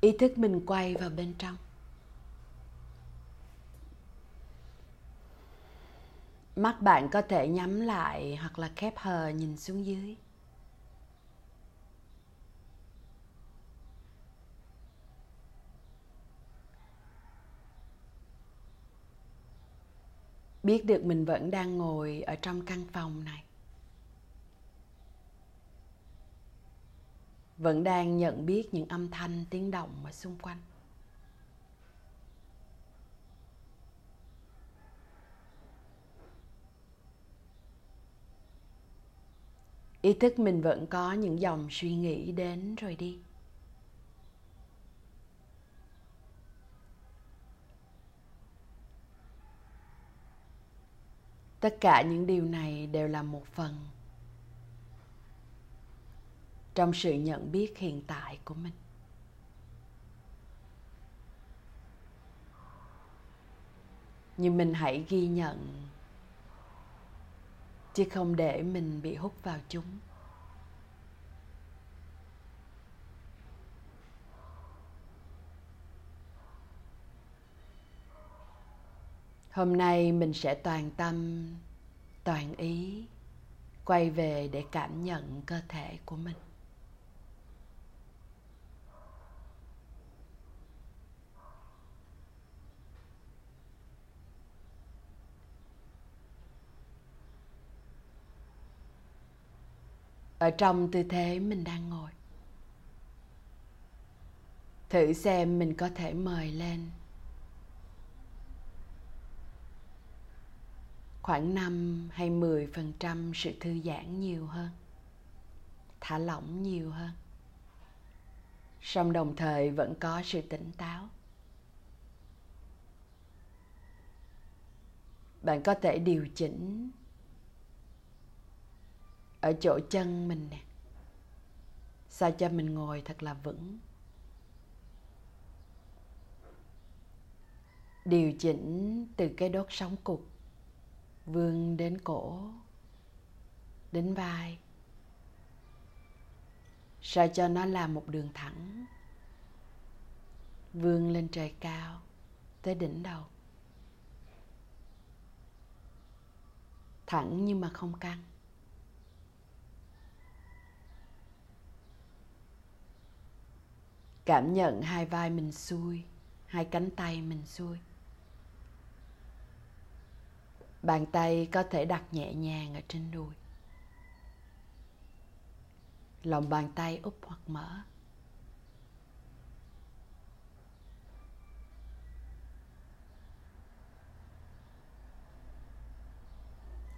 ý thức mình quay vào bên trong. Mắt bạn có thể nhắm lại hoặc là khép hờ nhìn xuống dưới. Biết được mình vẫn đang ngồi ở trong căn phòng này. Vẫn đang nhận biết những âm thanh, tiếng động ở xung quanh. Ý thức mình vẫn có những dòng suy nghĩ đến rồi đi. Tất cả những điều này đều là một phần trong sự nhận biết hiện tại của mình. Nhưng mình hãy ghi nhận, chứ không để mình bị hút vào chúng. Hôm nay mình sẽ toàn tâm, toàn ý quay về để cảm nhận cơ thể của mình. Ở trong tư thế mình đang ngồi thử xem mình có thể mời lên khoảng 5 hay 10% sự thư giãn nhiều hơn. Thả lỏng nhiều hơn. Song đồng thời vẫn có sự tỉnh táo. Bạn có thể điều chỉnh ở chỗ chân mình nè. Sao cho mình ngồi thật là vững. Điều chỉnh từ cái đốt sống cục, vươn đến cổ, đến vai sao cho nó là một đường thẳng, vươn lên trời cao tới đỉnh đầu thẳng nhưng mà không căng cảm nhận hai vai mình xuôi, hai cánh tay mình xuôi. Bàn tay có thể đặt nhẹ nhàng ở trên đùi. Lòng bàn tay úp hoặc mở.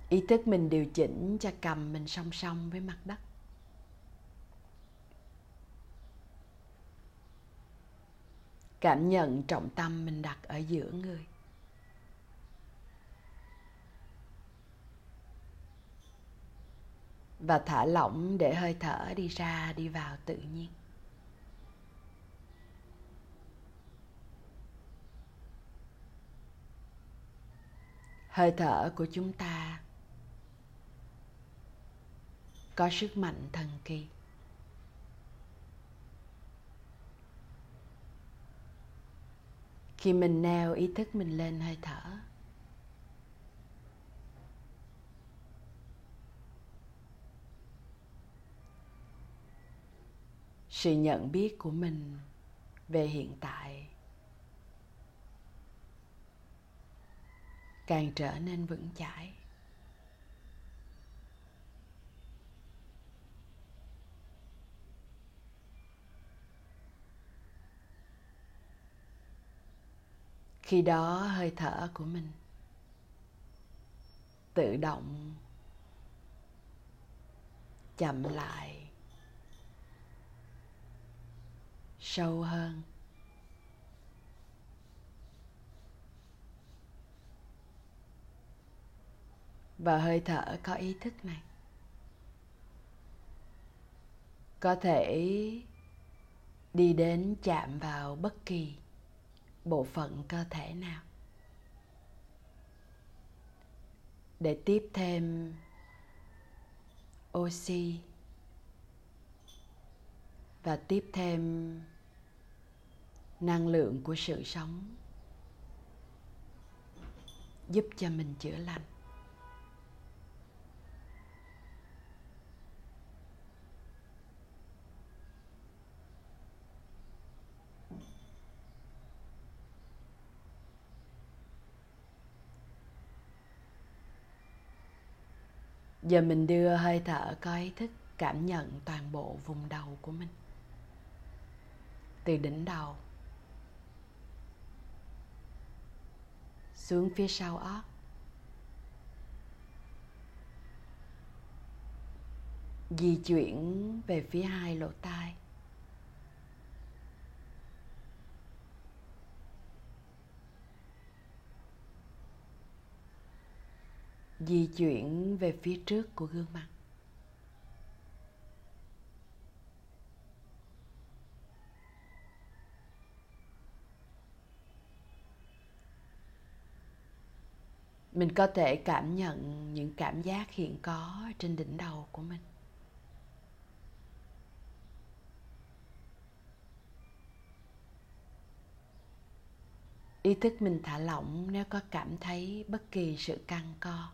Ý thức mình điều chỉnh cho cầm mình song song với mặt đất. Cảm nhận trọng tâm mình đặt ở giữa người. Và thả lỏng để hơi thở đi ra, đi vào tự nhiên. Hơi thở của chúng ta có sức mạnh thần kỳ. Khi mình neo ý thức mình lên hơi thở. Sự nhận biết của mình về hiện tại càng trở nên vững chãi. Khi đó hơi thở của mình tự động chậm lại, sâu hơn. Và hơi thở có ý thức này có thể đi đến chạm vào bất kỳ bộ phận cơ thể nào? Để tiếp thêm oxy và tiếp thêm năng lượng của sự sống, giúp cho mình chữa lành. Giờ mình đưa hơi thở có ý thức cảm nhận toàn bộ vùng đầu của mình. Từ đỉnh đầu xuống phía sau óc. Di chuyển về phía hai lỗ tai. Di chuyển về phía trước của gương mặt. Mình có thể cảm nhận những cảm giác hiện có trên đỉnh đầu của mình. Ý thức mình thả lỏng nếu có cảm thấy bất kỳ sự căng co.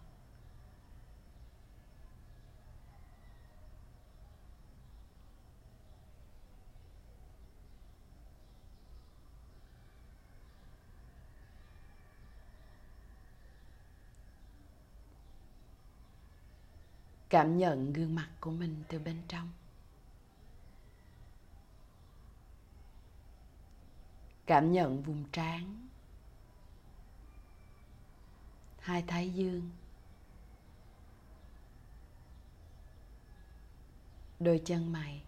cảm nhận gương mặt của mình từ bên trong. Cảm nhận vùng trán, hai thái dương, đôi chân mày,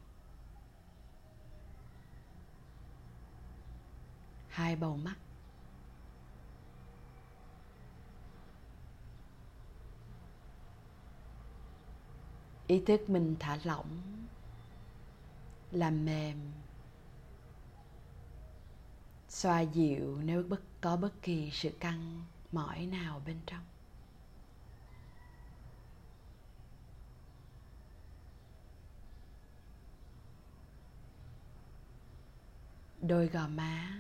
hai bầu mắt. Ý thức mình thả lỏng, làm mềm, xoa dịu nếu bất, có bất kỳ sự căng mỏi nào bên trong. Đôi gò má.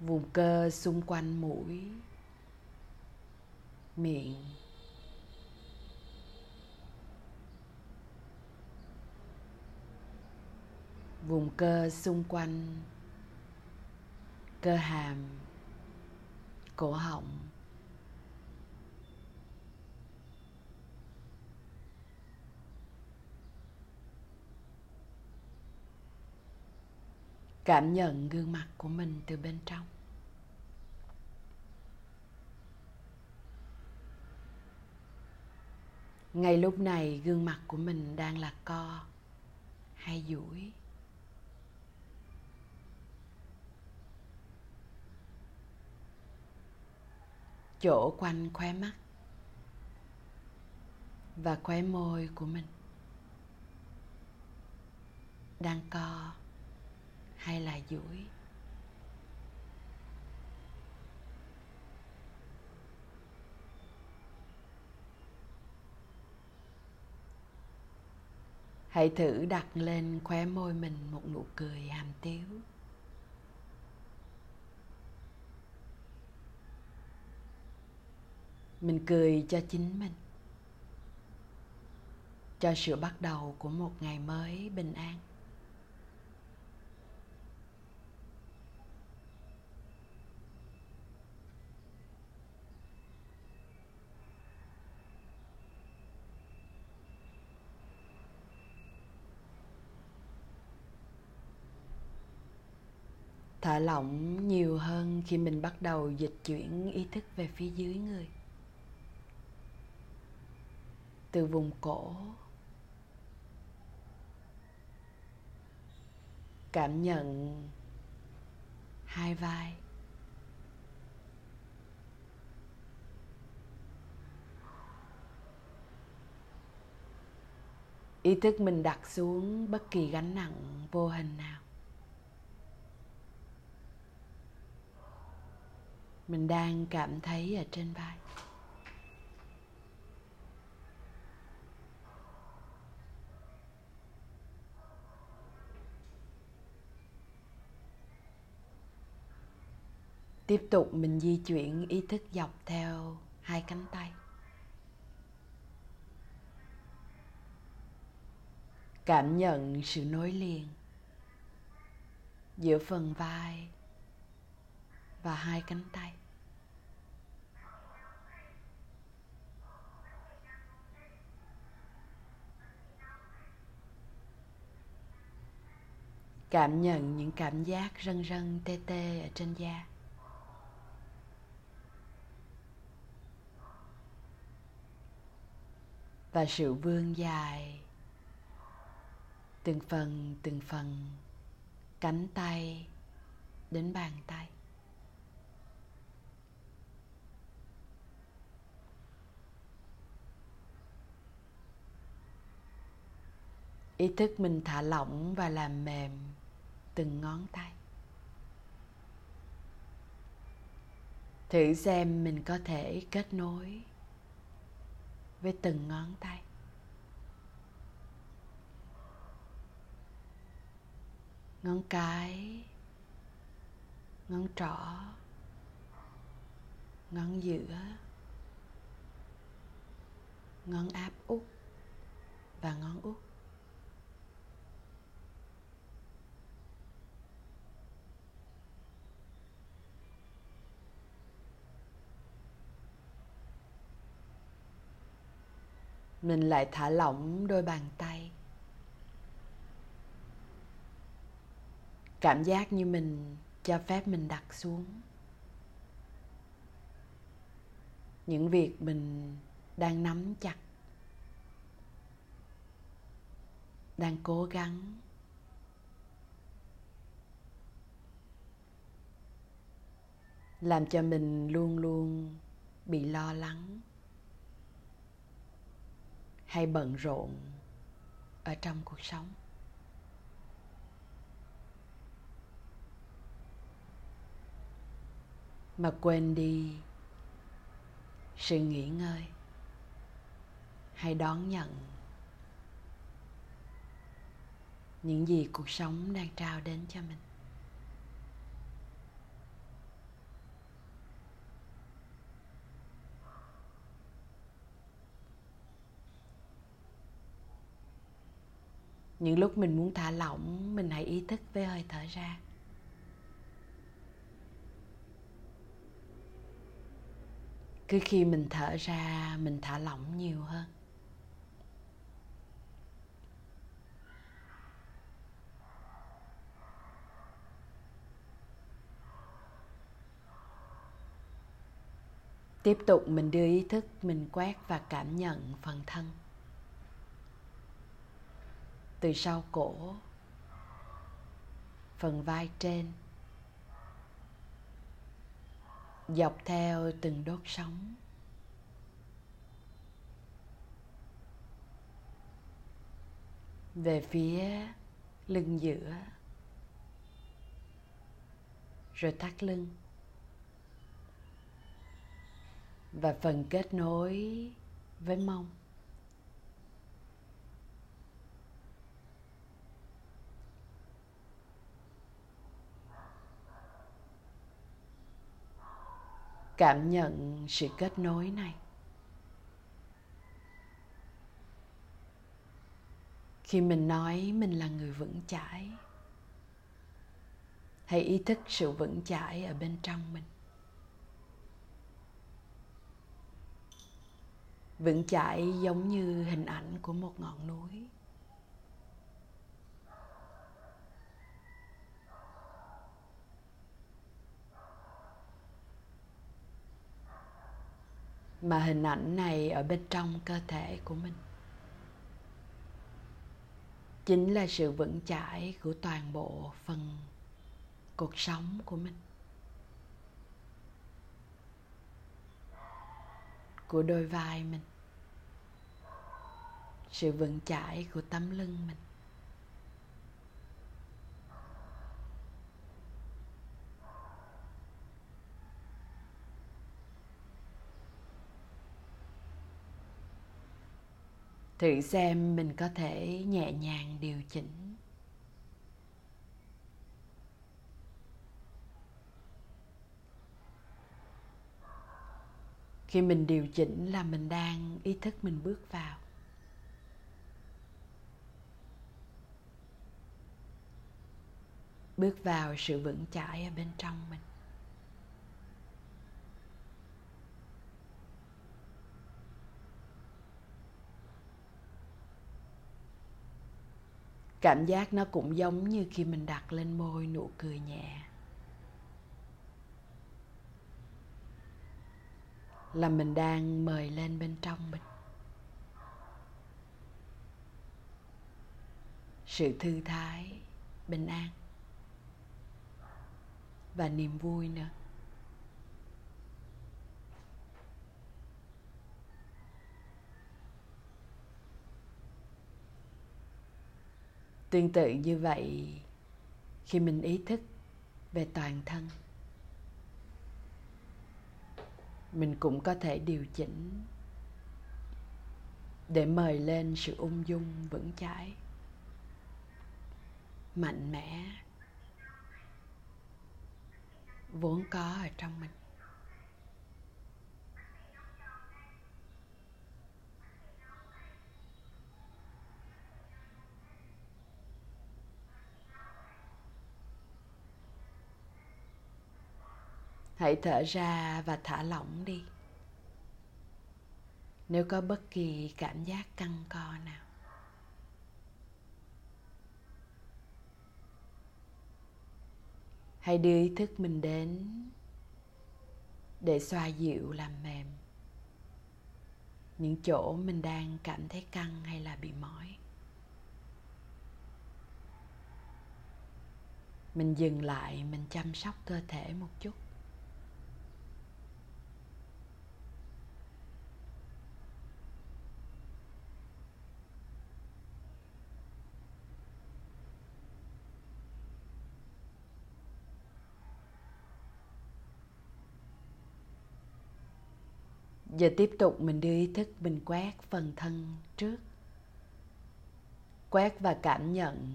Vùng cơ xung quanh mũi miệng. Vùng cơ xung quanh, cơ hàm, cổ họng. Cảm nhận gương mặt của mình từ bên trong. Ngay lúc này, gương mặt của mình đang là co, hay duỗi. Chỗ quanh khóe mắt và khóe môi của mình đang co hay là duỗi? Hãy thử đặt lên khóe môi mình một nụ cười hàm tiếu. Mình cười cho chính mình, cho sự bắt đầu của một ngày mới bình an. Thả lỏng nhiều hơn khi mình bắt đầu dịch chuyển ý thức về phía dưới người. Từ vùng cổ, cảm nhận hai vai. Ý thức mình đặt xuống bất kỳ gánh nặng vô hình nào. mình đang cảm thấy ở trên vai. Tiếp tục mình di chuyển ý thức dọc theo hai cánh tay. Cảm nhận sự nối liền giữa phần vai và hai cánh tay. Cảm nhận những cảm giác rân rân tê tê ở trên da. Và sự vươn dài, từng phần từng phần, cánh tay đến bàn tay. Ý thức mình thả lỏng và làm mềm từng ngón tay. Thử xem mình có thể kết nối với từng ngón tay. Ngón cái, ngón trỏ, ngón giữa, ngón áp út và ngón út. Mình lại thả lỏng đôi bàn tay. Cảm giác như mình cho phép mình đặt xuống. Những việc mình đang nắm chặt. Đang cố gắng. Làm cho mình luôn luôn bị lo lắng hay bận rộn ở trong cuộc sống? Mà quên đi sự nghỉ ngơi hay đón nhận những gì cuộc sống đang trao đến cho mình. Những lúc mình muốn thả lỏng, mình hãy ý thức với hơi thở ra. Cứ khi mình thở ra, mình thả lỏng nhiều hơn. Tiếp tục mình đưa ý thức, mình quét và cảm nhận phần thân từ sau cổ, phần vai trên, dọc theo từng đốt sống về phía lưng giữa, rồi thắt lưng. Và phần kết nối với mông. Cảm nhận sự kết nối này. Khi mình nói mình là người vững chãi, hãy ý thức sự vững chãi ở bên trong mình. Vững chãi giống như hình ảnh của một ngọn núi. Mà hình ảnh này ở bên trong cơ thể của mình. Chính là sự vững chãi của toàn bộ phần cuộc sống của mình. Của đôi vai mình. Sự vững chãi của tấm lưng mình. thử xem mình có thể nhẹ nhàng điều chỉnh. Khi mình điều chỉnh là mình đang ý thức mình bước vào. Bước vào sự vững chãi ở bên trong mình. Cảm giác nó cũng giống như khi mình đặt lên môi nụ cười nhẹ. Là mình đang mời lên bên trong mình. Sự thư thái, bình an. Và niềm vui nữa. Tương tự như vậy khi mình ý thức về toàn thân. Mình cũng có thể điều chỉnh để mời lên sự ung dung vững chãi, mạnh mẽ, vốn có ở trong mình. Hãy thở ra và thả lỏng đi. Nếu có bất kỳ cảm giác căng co nào. Hãy đưa ý thức mình đến để xoa dịu làm mềm những chỗ mình đang cảm thấy căng hay là bị mỏi. Mình dừng lại, mình chăm sóc cơ thể một chút. Giờ tiếp tục mình đưa ý thức, mình quét phần thân trước. Quét và cảm nhận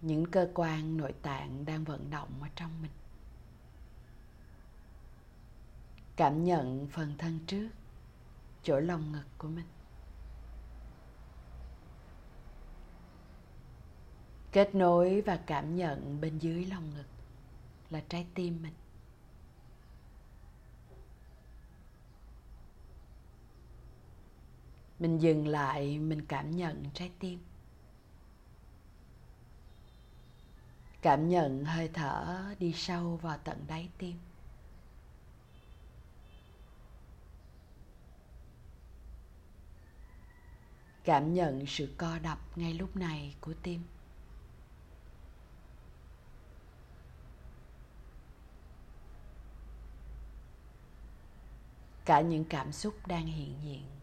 những cơ quan nội tạng đang vận động ở trong mình. Cảm nhận phần thân trước, chỗ lồng ngực của mình. Kết nối và cảm nhận bên dưới lồng ngực là trái tim mình. Mình dừng lại, mình cảm nhận trái tim. Cảm nhận hơi thở đi sâu vào tận đáy tim. Cảm nhận sự co đập ngay lúc này của tim. Cả những cảm xúc đang hiện diện.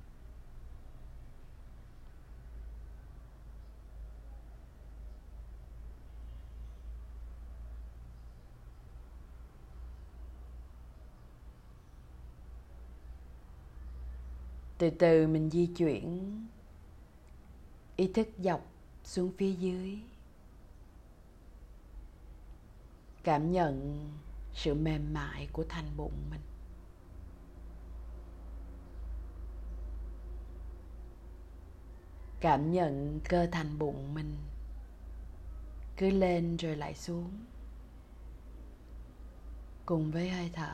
Từ từ mình di chuyển. Ý thức dọc xuống phía dưới. Cảm nhận sự mềm mại của thành bụng mình. Cảm nhận cơ thành bụng mình cứ lên rồi lại xuống. Cùng với hơi thở.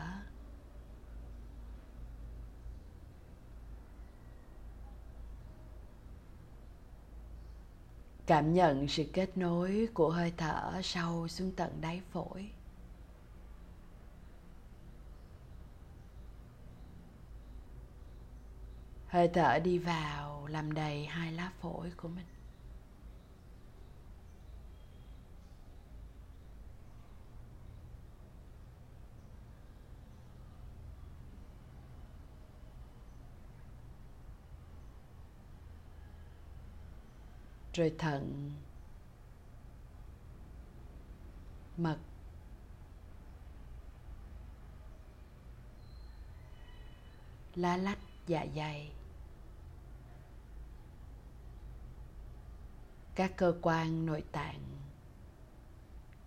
Cảm nhận sự kết nối của hơi thở sâu xuống tận đáy phổi. Hơi thở đi vào, làm đầy hai lá phổi của mình. Rồi thận mật. Lá lách dạ dày. Các cơ quan nội tạng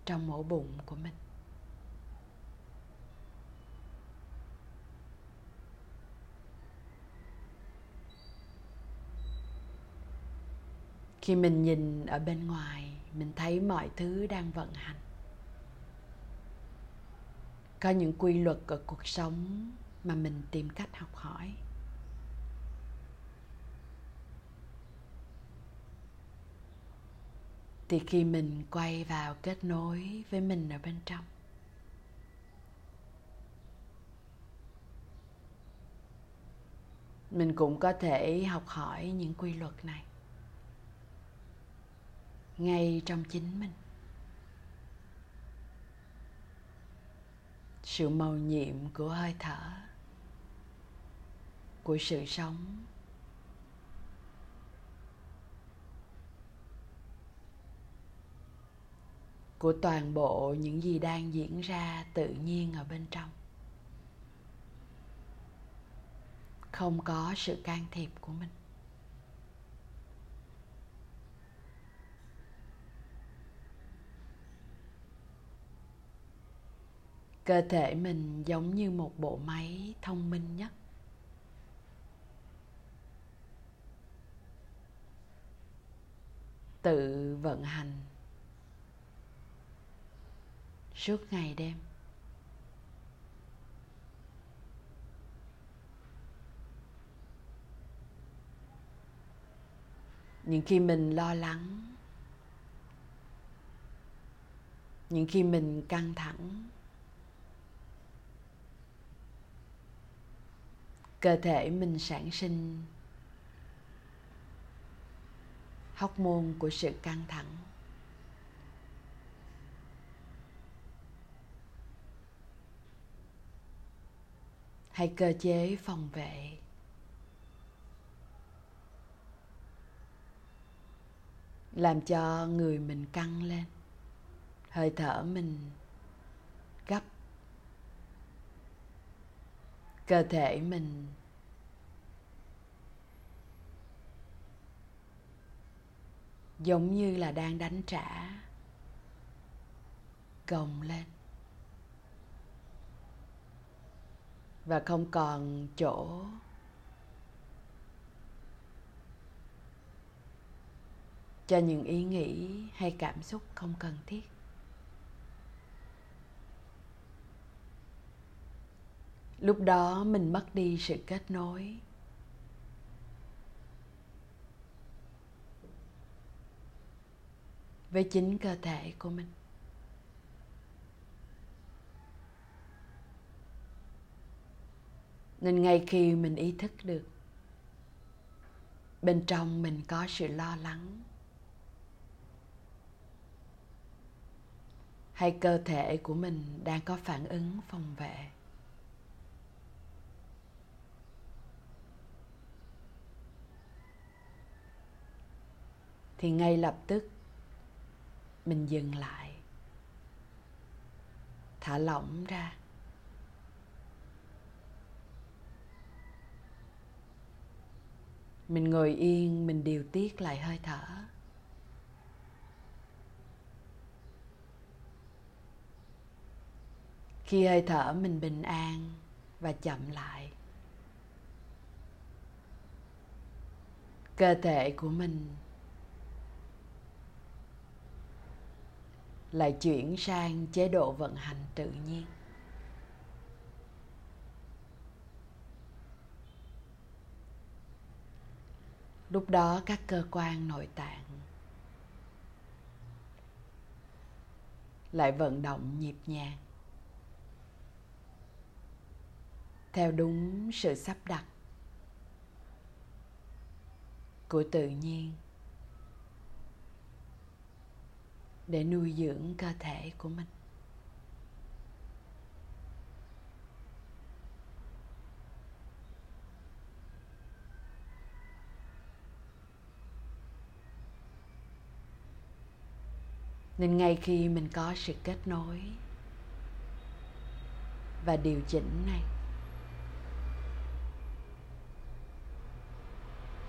trong ổ bụng của mình. Khi mình nhìn ở bên ngoài, mình thấy mọi thứ đang vận hành. Có những quy luật ở cuộc sống mà mình tìm cách học hỏi. Thì khi mình quay vào kết nối với mình ở bên trong, mình cũng có thể học hỏi những quy luật này ngay trong chính mình. Sự màu nhiệm của hơi thở, của sự sống, của toàn bộ những gì đang diễn ra tự nhiên ở bên trong. Không có sự can thiệp của mình. Cơ thể mình giống như một bộ máy thông minh nhất. Tự vận hành. Suốt ngày đêm. Những khi mình lo lắng. Những khi mình căng thẳng. Cơ thể mình sản sinh. Hóc môn của sự căng thẳng. Hay cơ chế phòng vệ. Làm cho người mình căng lên. Hơi thở mình cơ thể mình. Giống như là đang đánh trả. Gồng lên. Và không còn chỗ. Cho những ý nghĩ hay cảm xúc không cần thiết. Lúc đó mình mất đi sự kết nối. Với chính cơ thể của mình. Nên ngay khi mình ý thức được, bên trong mình có sự lo lắng, hay cơ thể của mình đang có phản ứng phòng vệ thì ngay lập tức, mình dừng lại. Thả lỏng ra. Mình ngồi yên, mình điều tiết lại hơi thở. Khi hơi thở mình bình an và chậm lại, cơ thể của mình lại chuyển sang chế độ vận hành tự nhiên. Lúc đó các cơ quan nội tạng lại vận động nhịp nhàng. Theo đúng sự sắp đặt của tự nhiên để nuôi dưỡng cơ thể của mình. Nên ngay khi mình có sự kết nối và điều chỉnh này,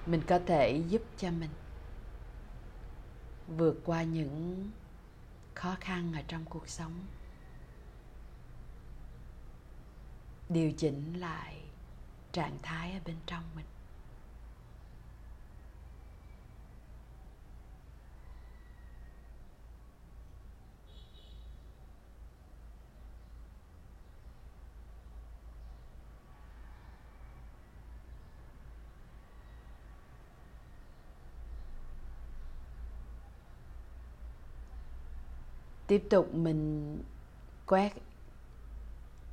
mình có thể giúp cho mình vượt qua những khó khăn ở trong cuộc sống. Điều chỉnh lại trạng thái ở bên trong mình. Tiếp tục mình quét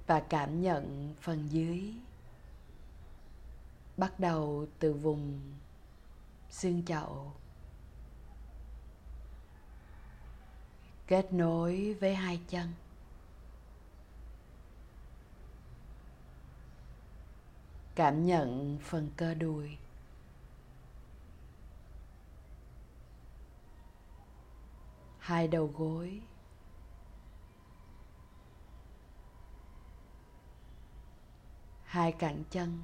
và cảm nhận phần dưới. Bắt đầu từ vùng xương chậu. Kết nối với hai chân. Cảm nhận phần cơ đùi. Hai đầu gối. Hai cẳng chân.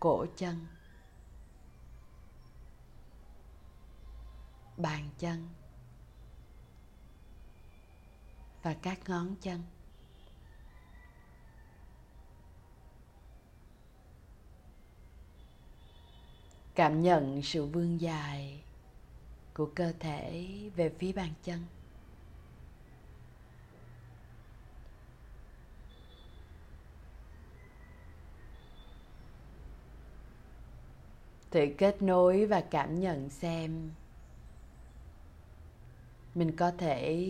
Cổ chân. Bàn chân. Và các ngón chân. Cảm nhận sự vươn dài của cơ thể về phía bàn chân. Thử kết nối và cảm nhận xem mình có thể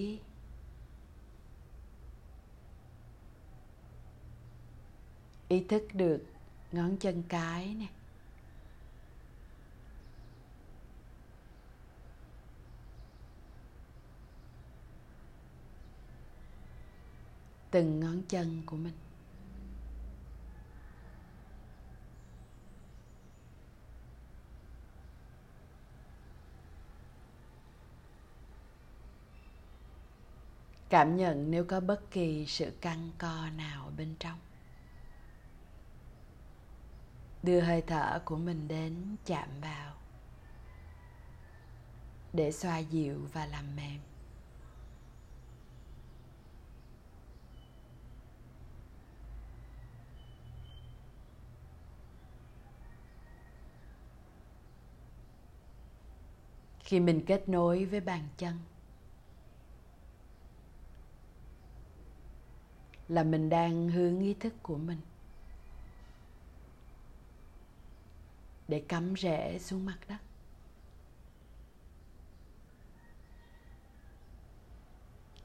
ý thức được ngón chân cái nè. Từng ngón chân của mình. Cảm nhận nếu có bất kỳ sự căng co nào bên trong. Đưa hơi thở của mình đến chạm vào để xoa dịu và làm mềm. Khi mình kết nối với bàn chân là mình đang hướng ý thức của mình. Để cắm rễ xuống mặt đất.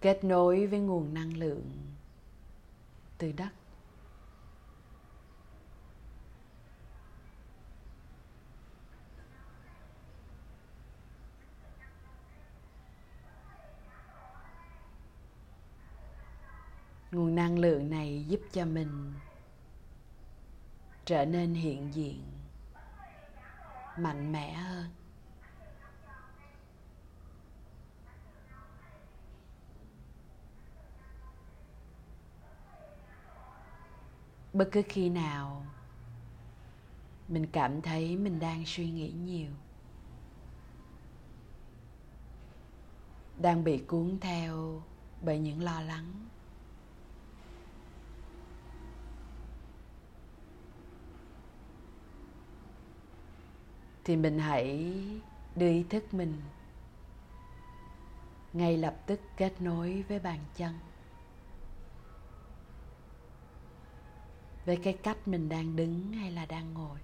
Kết nối với nguồn năng lượng từ đất. Nguồn năng lượng này giúp cho mình trở nên hiện diện, mạnh mẽ hơn. Bất cứ khi nào mình cảm thấy mình đang suy nghĩ nhiều, đang bị cuốn theo bởi những lo lắng thì mình hãy đưa ý thức mình ngay lập tức kết nối với bàn chân. Với cái cách mình đang đứng hay là đang ngồi.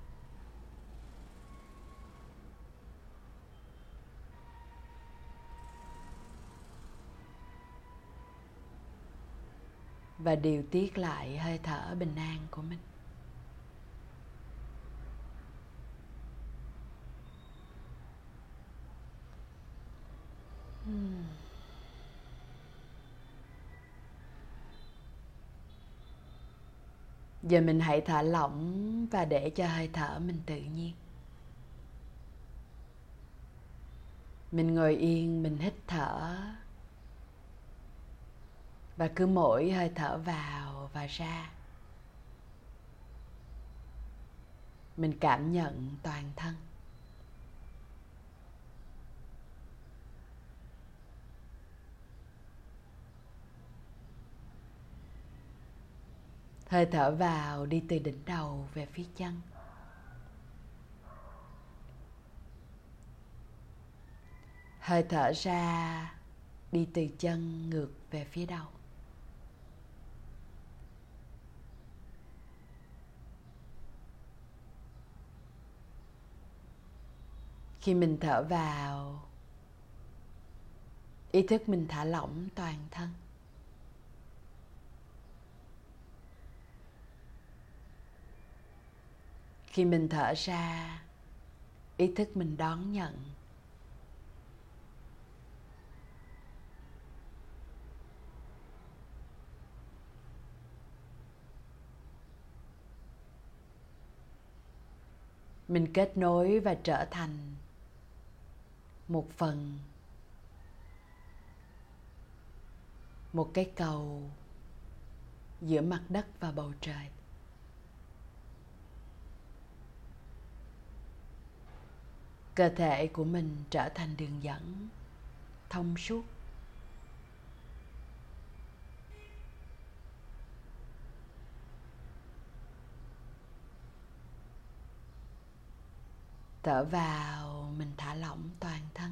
Và điều tiết lại hơi thở bình an của mình. Giờ mình hãy thả lỏng và để cho hơi thở mình tự nhiên. Mình ngồi yên, mình hít thở. Và cứ mỗi hơi thở vào và ra. Mình cảm nhận toàn thân. Hơi thở vào đi từ đỉnh đầu về phía chân. Hơi thở ra đi từ chân ngược về phía đầu. Khi mình thở vào, ý thức mình thả lỏng toàn thân. Khi mình thở ra. Ý thức mình đón nhận. Mình kết nối và trở thành một phần, một cái cầu giữa mặt đất và bầu trời. Cơ thể của mình trở thành đường dẫn, thông suốt. Thở vào, mình thả lỏng toàn thân.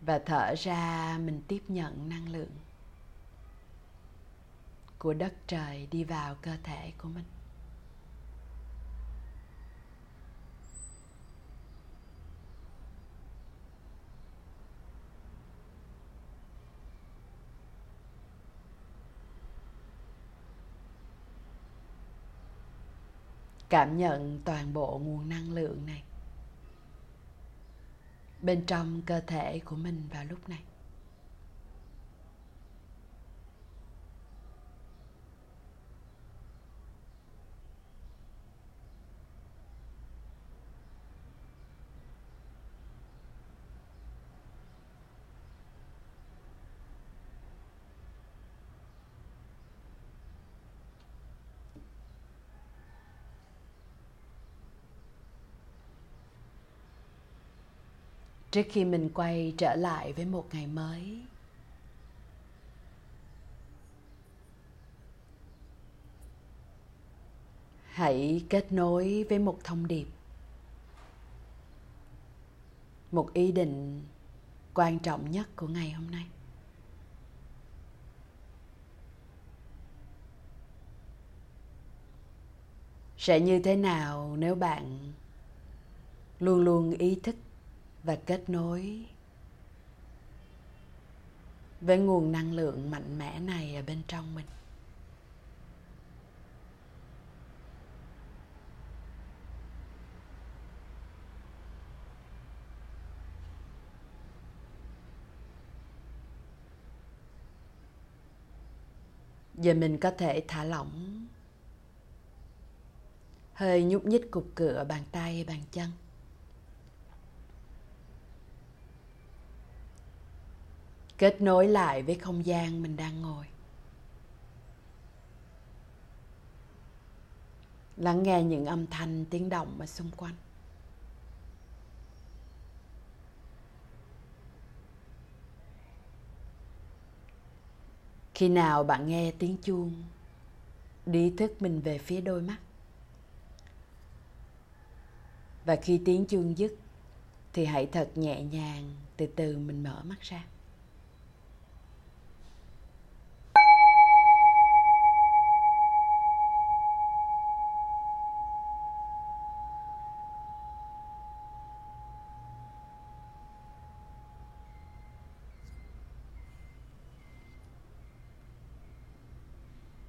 Và thở ra, mình tiếp nhận năng lượng của đất trời đi vào cơ thể của mình. Cảm nhận toàn bộ nguồn năng lượng này bên trong cơ thể của mình vào lúc này. Trước khi mình quay trở lại với một ngày mới. Hãy kết nối với một thông điệp. Một ý định quan trọng nhất của ngày hôm nay. Sẽ như thế nào nếu bạn luôn luôn ý thức và kết nối. Với nguồn năng lượng mạnh mẽ này ở bên trong mình. Giờ mình có thể thả lỏng. Hơi nhúc nhích cục cửa bàn tay, bàn chân. Kết nối lại với không gian mình đang ngồi. Lắng nghe những âm thanh, tiếng động ở xung quanh. Khi nào bạn nghe tiếng chuông, đi thức mình về phía đôi mắt. Và khi tiếng chuông dứt, thì hãy thật nhẹ nhàng từ từ mình mở mắt ra.